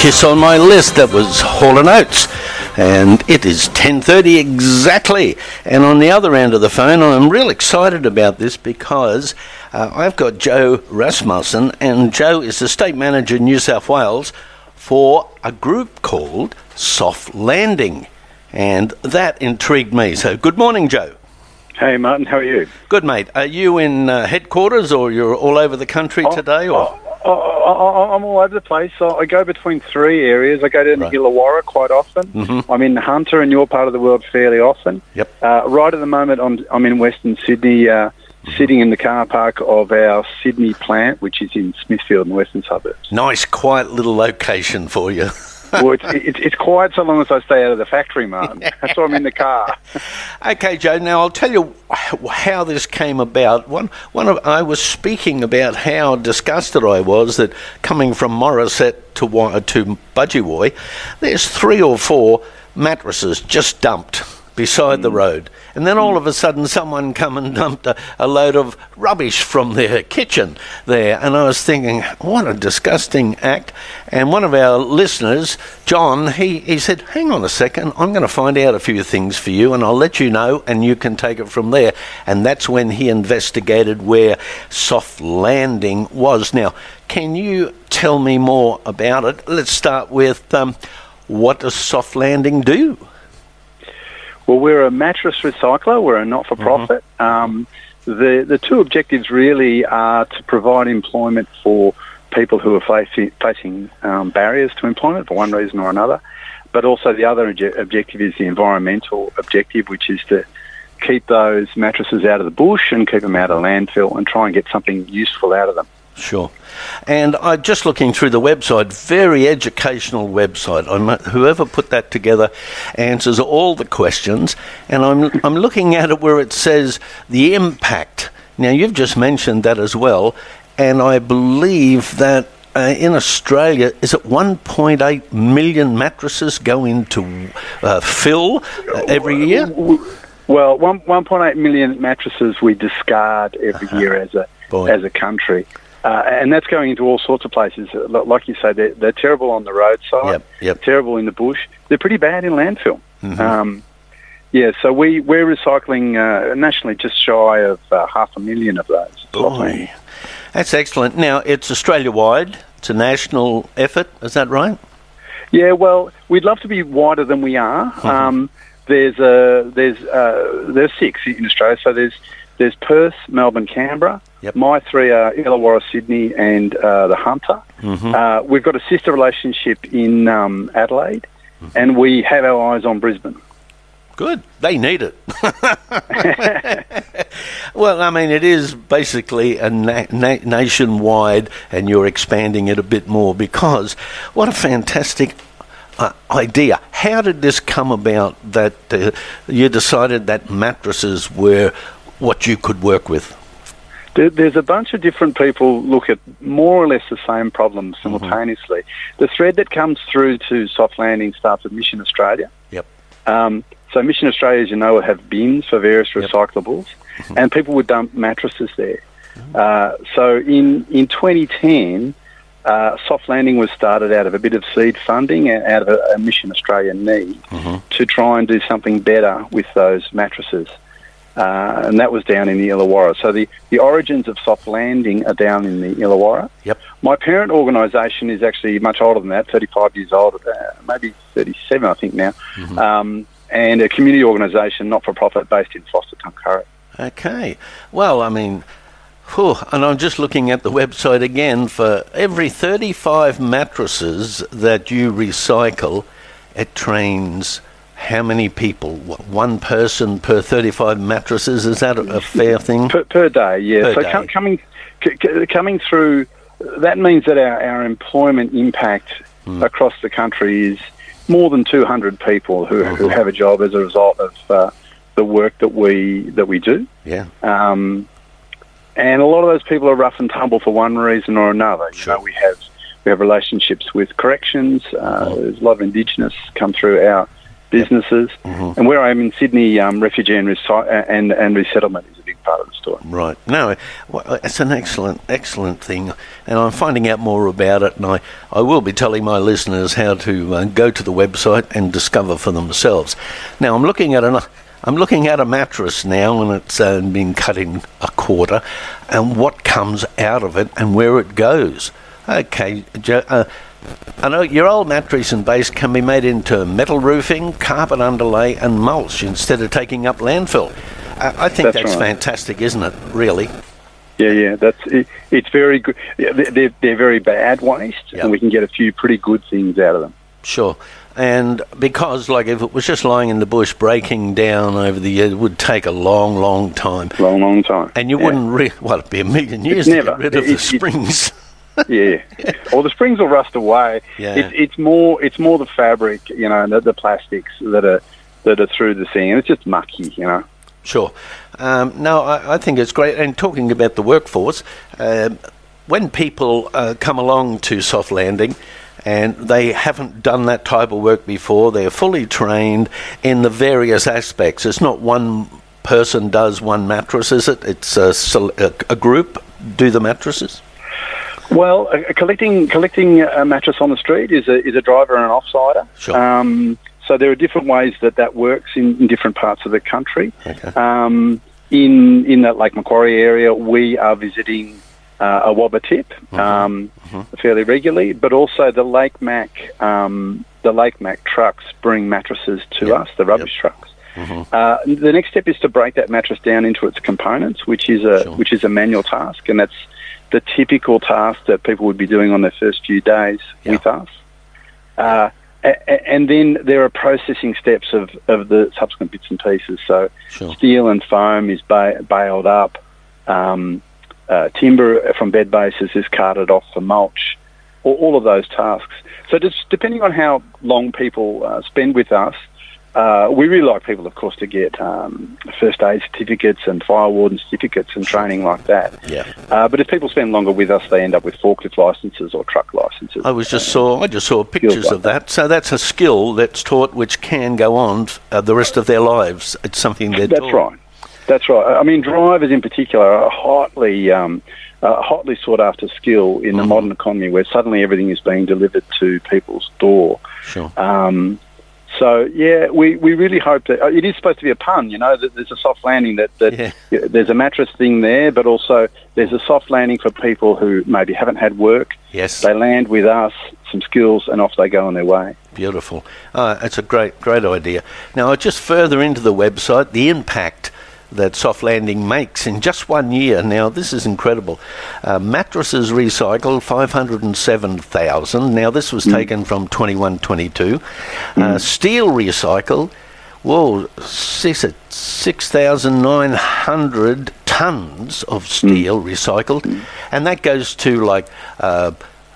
Kiss on my list. That was Hall and Oates. And it is 10.30 exactly. And on the other end of the phone, I'm real excited about this because uh, I've got Joe Rasmussen, and Joe is the State Manager in New South Wales for a group called Soft Landing. And that intrigued me. So good morning, Joe. Hey, Martin, how are you? Good, mate. Are you in uh, headquarters or you're all over the country oh, today? Or? Oh, I, am all over the place. So I go between three areas. I go down right. to Illawarra quite often. Mm-hmm. I'm in Hunter in your part of the world fairly often. Yep. Uh, right at the moment, I'm, I'm in Western Sydney, uh, mm-hmm. sitting in the car park of our Sydney plant, which is in Smithfield in the western suburbs. Nice, quiet little location for you. well, it's, it's, it's quiet so long as I stay out of the factory, Martin. That's why I'm in the car. okay, Joe. Now I'll tell you how this came about. One, one of I was speaking about how disgusted I was that coming from Morisset to to Budgewoi, there's three or four mattresses just dumped beside the road. And then all of a sudden, someone come and dumped a, a, load of rubbish from their kitchen there. And I was thinking, what a disgusting act. And one of our listeners, John, he, he said, hang on a second, I'm going to find out a few things for you and I'll let you know and you can take it from there. And that's when he investigated where soft landing was. Now, can you tell me more about it? Let's start with um, what does soft landing do? Well, we're a mattress recycler. We're a not-for-profit. Mm-hmm. Um, the the two objectives really are to provide employment for people who are facing, facing um, barriers to employment for one reason or another, but also the other obje- objective is the environmental objective, which is to keep those mattresses out of the bush and keep them out of landfill and try and get something useful out of them. Sure. And I just looking through the website, very educational website. I'm, whoever put that together answers all the questions, and I'm I'm looking at it where it says the impact. Now you've just mentioned that as well, and I believe that uh, in Australia, is it 1.8 million mattresses go into uh, fill uh, every year? Well, 1, 1.8 million mattresses we discard every uh-huh. year as a Boy. as a country. Uh, and that's going into all sorts of places. Like you say, they're, they're terrible on the roadside, yep, yep. terrible in the bush. They're pretty bad in landfill. Mm-hmm. Um, yeah, so we, we're recycling uh, nationally just shy of uh, half a million of those. Boy, that's excellent. Now, it's Australia wide, it's a national effort, is that right? Yeah, well, we'd love to be wider than we are. Mm-hmm. Um, there's, a, there's, uh, there's six in Australia, so there's there's Perth, Melbourne, Canberra. Yep. My three are Illawarra, Sydney, and uh, the Hunter. Mm-hmm. Uh, we've got a sister relationship in um, Adelaide, mm-hmm. and we have our eyes on Brisbane. Good. They need it. well, I mean, it is basically a na- na- nationwide, and you're expanding it a bit more because what a fantastic uh, idea. How did this come about that uh, you decided that mattresses were what you could work with? There's a bunch of different people look at more or less the same problems mm-hmm. simultaneously. Mm-hmm. The thread that comes through to soft landing starts at Mission Australia. Yep. Um, so Mission Australia, as you know, have bins for various yep. recyclables, mm-hmm. and people would dump mattresses there. Mm-hmm. Uh, so in in 2010, uh, soft landing was started out of a bit of seed funding and out of a, a Mission Australia need mm-hmm. to try and do something better with those mattresses uh, and that was down in the Illawarra. So the, the origins of soft landing are down in the Illawarra. Yep. My parent organisation is actually much older than that, 35 years old, uh, maybe 37, I think now, mm-hmm. um, and a community organisation, not for profit, based in Forster Tuncurry. Okay. Well, I mean, whew, and I'm just looking at the website again for every 35 mattresses that you recycle, it trains how many people? One person per 35 mattresses? Is that a, fair thing? Per, per day, yeah. Per so day. coming c- coming through, that means that our, our employment impact mm. across the country is more than 200 people who, mm-hmm. who have a job as a result of uh, the work that we that we do. Yeah. Um, and a lot of those people are rough and tumble for one reason or another. Sure. You know, we have we have relationships with corrections. Uh, mm-hmm. There's a lot of Indigenous come through our businesses. Mm-hmm. And where I am in Sydney, um, refugee and, reci- and, and resettlement is a big part of the story. Right. No, well, it's an excellent, excellent thing, and I'm finding out more about it, and I, I will be telling my listeners how to uh, go to the website and discover for themselves. Now, I'm looking at an. I'm looking at a mattress now, and it's uh, been cut in a quarter, and what comes out of it and where it goes. Okay, uh, I know your old mattress and base can be made into metal roofing, carpet underlay, and mulch instead of taking up landfill. I, I think That's that's, right. fantastic, isn't it? Really? Yeah, yeah, that's it, it's very good. They- they're, they're very bad waste, Yeah. and we can get a few pretty good things out of them. Sure. And because, like, if it was just lying in the bush breaking down over the years, it would take a long, long time. Long, long time. And you Yeah. wouldn't, re- well, it'd be a million years It's to never. get rid of It- the it- springs. Yeah. Or the springs will rust away. Yeah. It's, it's more it's more the fabric, you know, and the, the plastics that are that are through the thing, and it's just mucky, you know. Sure. Um, no, I, I think it's great. And talking about the workforce, um when people uh, come along to soft landing and they haven't done that type of work before, they're fully trained in the various aspects. It's not one person does one mattress, is it? It's a, a group do the mattresses. Well, uh, collecting collecting a mattress on the street is a is a driver and an offsider. Sure. Um, so there are different ways that that works in, in different parts of the country. Okay. Um, in in that Lake Macquarie area, we are visiting uh, Awaba tip um, fairly regularly, but also the Lake Mac um, the Lake Mac trucks bring mattresses to Yep. us, the rubbish trucks. Uh, the next step is to break that mattress down into its components, which is a Sure. which is a manual task, and that's the typical tasks that people would be doing on their first few days Yeah. with us. Uh, and then there are processing steps of, of the subsequent bits and pieces. So Sure. steel and foam is ba- baled up. Um, uh, timber from bed bases is carted off for mulch. All, all of those tasks. So just depending on how long people uh, spend with us, uh, we really like people, of course, to get um, first aid certificates and fire warden certificates and training like that. Yeah. Uh, but if people spend longer with us, they end up with forklift licenses or truck licenses. I was just saw I just saw pictures like of that. So that's a skill that's taught which can go on uh, the rest of their lives. It's something they're That's taught. right. That's right. I mean, drivers in particular are a hotly, um, a hotly sought after skill in the Mhm. modern economy where suddenly everything is being delivered to people's door. Sure. Um, so yeah, we, we really hope that uh, it is supposed to be a pun. You know, that there's a soft landing. That that Yeah. yeah, there's a mattress thing there, but also there's a soft landing for people who maybe haven't had work. Yes. They land with us, some skills, and off they go on their way. Beautiful. Uh, it's a great, great idea. Now, just further into the website, the impact that Soft Landing makes in just one year. Now, this is incredible. Uh, mattresses recycled 507,000. Now, this was taken from 21 22. Uh, steel recycled, whoa, six, 6,900 tons of steel recycled. And that goes to like. Uh,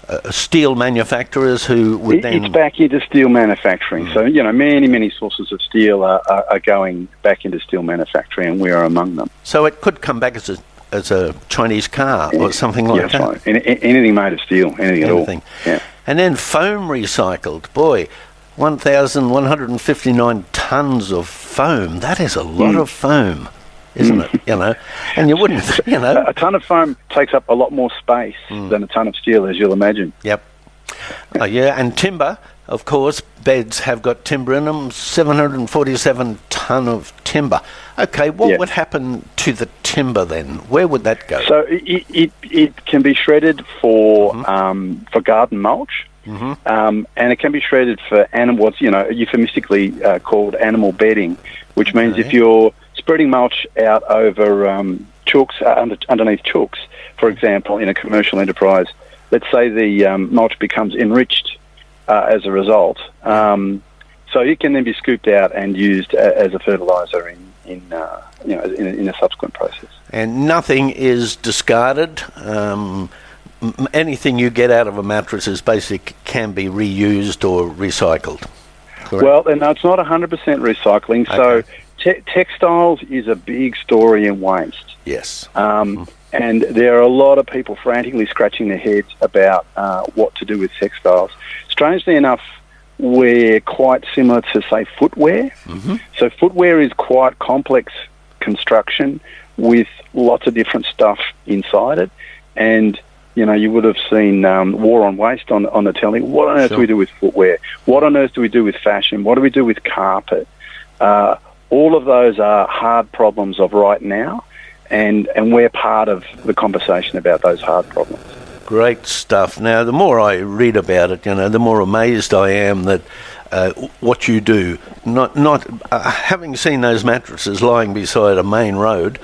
uh, steel manufacturers who would then it's back into steel manufacturing. So you know, many many sources of steel are, are, are going back into steel manufacturing, and we are among them. So it could come back as a as a Chinese car or something like yeah, that. right. Anything made of steel, anything, Anything. at all. Yeah. And then foam recycled. Boy, 1,159 tons of foam. That is a lot Mm. of foam, isn't it? You know, and you wouldn't, you know. A ton of foam takes up a lot more space Mm. than a ton of steel, as you'll imagine. Yep. Oh, yeah, and timber, of course, beds have got timber in them. 747 ton of timber. Okay, what Yeah. would happen to the timber then? Where would that go? So it, it, it can be shredded for Mm-hmm. um, for garden mulch, um, and it can be shredded for animal. What's you know euphemistically uh, called animal bedding, which means if you're spreading mulch out over um, chooks uh, under, underneath chooks, for example, in a commercial enterprise, let's say the um, mulch becomes enriched uh, as a result. Um, so it can then be scooped out and used a, as a fertilizer in, in uh, you know in, a- in a subsequent process. and nothing is discarded. Um, anything you get out of a mattress is basic can be reused or recycled. Correct. Well, and no, it's not 100% recycling. So Okay. Te- textiles is a big story in waste. yes. Um, And there are a lot of people frantically scratching their heads about uh, what to do with textiles. Strangely enough, we're quite similar to, say, footwear. Mhm. So footwear is quite complex construction with lots of different stuff inside it, and you know, you would have seen um, War on Waste on, on the telly. What on earth sure. do we do with footwear? What on earth do we do with fashion? What do we do with carpet? Uh, all of those are hard problems of right now, and, and we're part of the conversation about those hard problems. Great stuff. Now, the more I read about it, you know, the more amazed I am that uh, what you do. Not, not uh, having seen those mattresses lying beside a main road,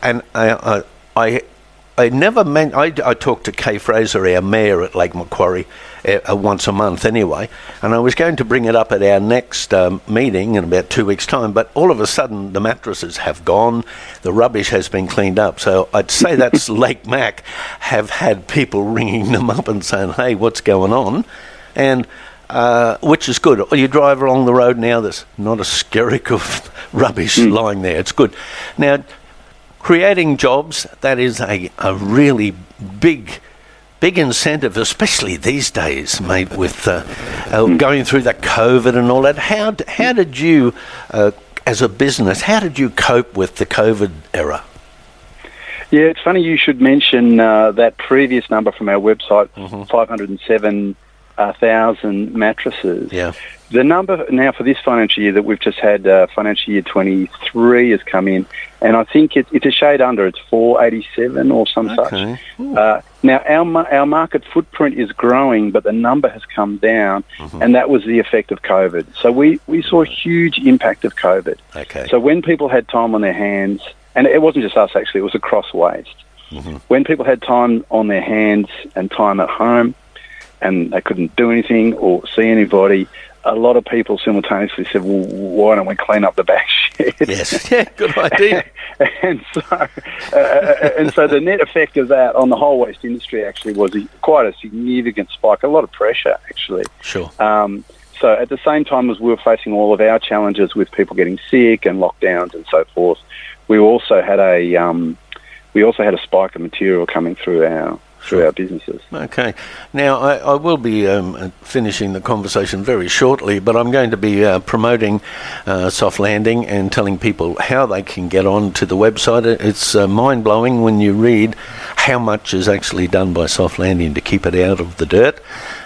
and I, I, I I never meant. I, I talked to Kay Fraser, our mayor at Lake Macquarie, uh, once a month anyway, and I was going to bring it up at our next um, meeting in about two weeks' time. But all of a sudden, the mattresses have gone, the rubbish has been cleaned up. So I'd say that's Lake Mac have had people ringing them up and saying, "Hey, what's going on?" and uh, which is good. You drive along the road now, there's not a skerrick of rubbish mm. lying there. It's good. Now, creating jobs, that is a, a really big big incentive, especially these days, mate, with uh, uh, going through the COVID and all that. How, how did you, uh, as a business, how did you cope with the COVID era? Yeah, it's funny you should mention uh, that previous number from our website, mm-hmm. 507,000 mattresses. Yeah. The number now for this financial year that we've just had, uh, financial year 23, has come in, and I think it, it's a shade under. It's 487 or some okay. such. Uh, now, our, our market footprint is growing, but the number has come down, mm-hmm. and that was the effect of COVID. So we, we saw a huge impact of COVID. Okay. So when people had time on their hands, and it wasn't just us actually, it was across waste. Mm-hmm. When people had time on their hands and time at home, and they couldn't do anything or see anybody, a lot of people simultaneously said, "Well, why don't we clean up the back shed?" Yes, yeah, good idea. and so, uh, and so the net effect of that on the whole waste industry actually was a, quite a significant spike, a lot of pressure actually. Sure. Um, so at the same time as we were facing all of our challenges with people getting sick and lockdowns and so forth, we also had a um, we also had a spike of material coming through our through our businesses. Okay. Now, I, I will be um, finishing the conversation very shortly, but I'm going to be uh, promoting uh, Soft Landing and telling people how they can get on to the website. It's uh, mind blowing when you read how much is actually done by Soft Landing to keep it out of the dirt.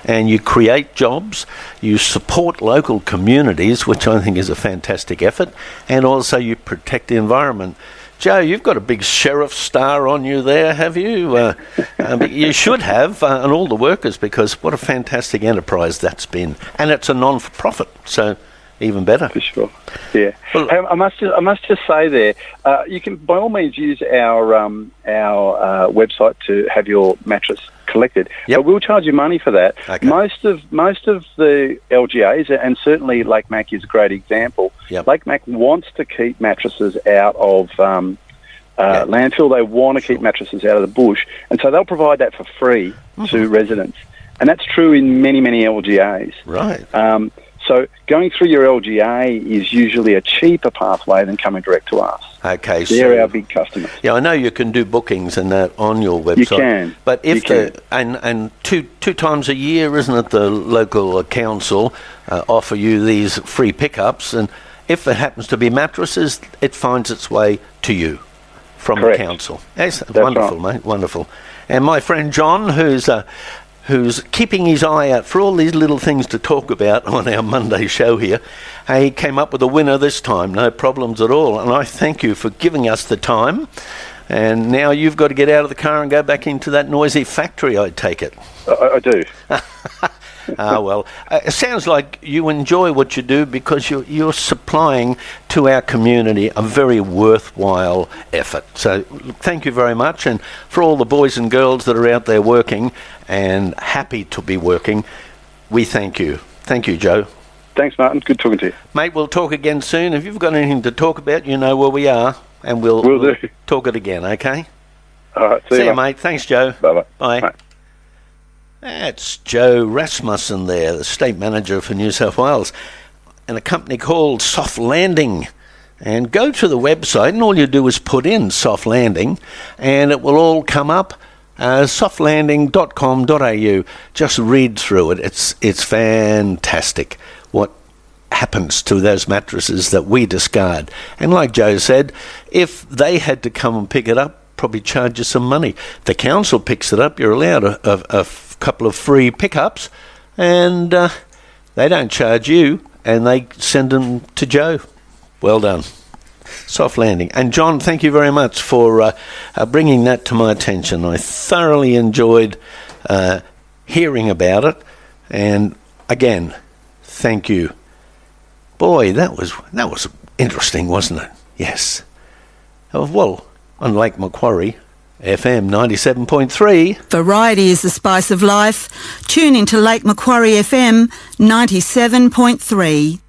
And you create jobs, you support local communities, which I think is a fantastic effort, and also you protect the environment. Joe, you've got a big sheriff star on you there, have you? Uh, uh, you should have, uh, and all the workers, because what a fantastic enterprise that's been. And it's a non for profit, so even better. For sure. Yeah. Well, I must just, I must just say there, uh, you can by all means use our um, our uh, website to have your mattress collected. Yep. But we'll charge you money for that. Okay. Most of most of the LGAs, and certainly Lake Mac is a great example. Yep. Lake Mac wants to keep mattresses out of um, uh, landfill. They want to keep mattresses out of the bush, and so they'll provide that for free mm-hmm. to residents. And that's true in many many LGAs. Right. Um, so going through your LGA is usually a cheaper pathway than coming direct to us. Okay, they're so, our big customers. Yeah, I know you can do bookings and that on your website. You can, but if the and and two two times a year, isn't it? The local council uh, offer you these free pickups, and if it happens to be mattresses, it finds its way to you from Correct. the council. Yes, wonderful, right. mate, wonderful. And my friend John, who's a who's keeping his eye out for all these little things to talk about on our Monday show here. He came up with a winner this time, no problems at all. And I thank you for giving us the time. And now you've got to get out of the car and go back into that noisy factory, I take it. I, I do. ah, well, uh, it sounds like you enjoy what you do because you're, you're supplying to our community a very worthwhile effort. So, thank you very much. And for all the boys and girls that are out there working and happy to be working, we thank you. Thank you, Joe. Thanks, Martin. Good talking to you. Mate, we'll talk again soon. If you've got anything to talk about, you know where we are, and we'll, we'll, we'll talk it again, okay? All right. See, see you, mate. mate. Thanks, Joe. Bye-bye. Bye. Bye. That's Joe Rasmussen there, the State Manager for New South Wales, and a company called Soft Landing. And go to the website, and all you do is put in Soft Landing, and it will all come up. Uh, softlanding.com.au. Just read through it. It's it's fantastic. What happens to those mattresses that we discard. And like Joe said, if they had to come and pick it up, probably charge you some money. The council picks it up, you're allowed a, couple of free pickups, and uh, they don't charge you, and they send them to Joe. Well done. Soft landing. And John, thank you very much for uh, uh, bringing that to my attention. I thoroughly enjoyed uh, hearing about it, and again, thank you. Boy, that was that was interesting, wasn't it? Yes. Well, on Lake Macquarie, FM 97.3. Variety is the spice of life. Tune into Lake Macquarie FM 97.3.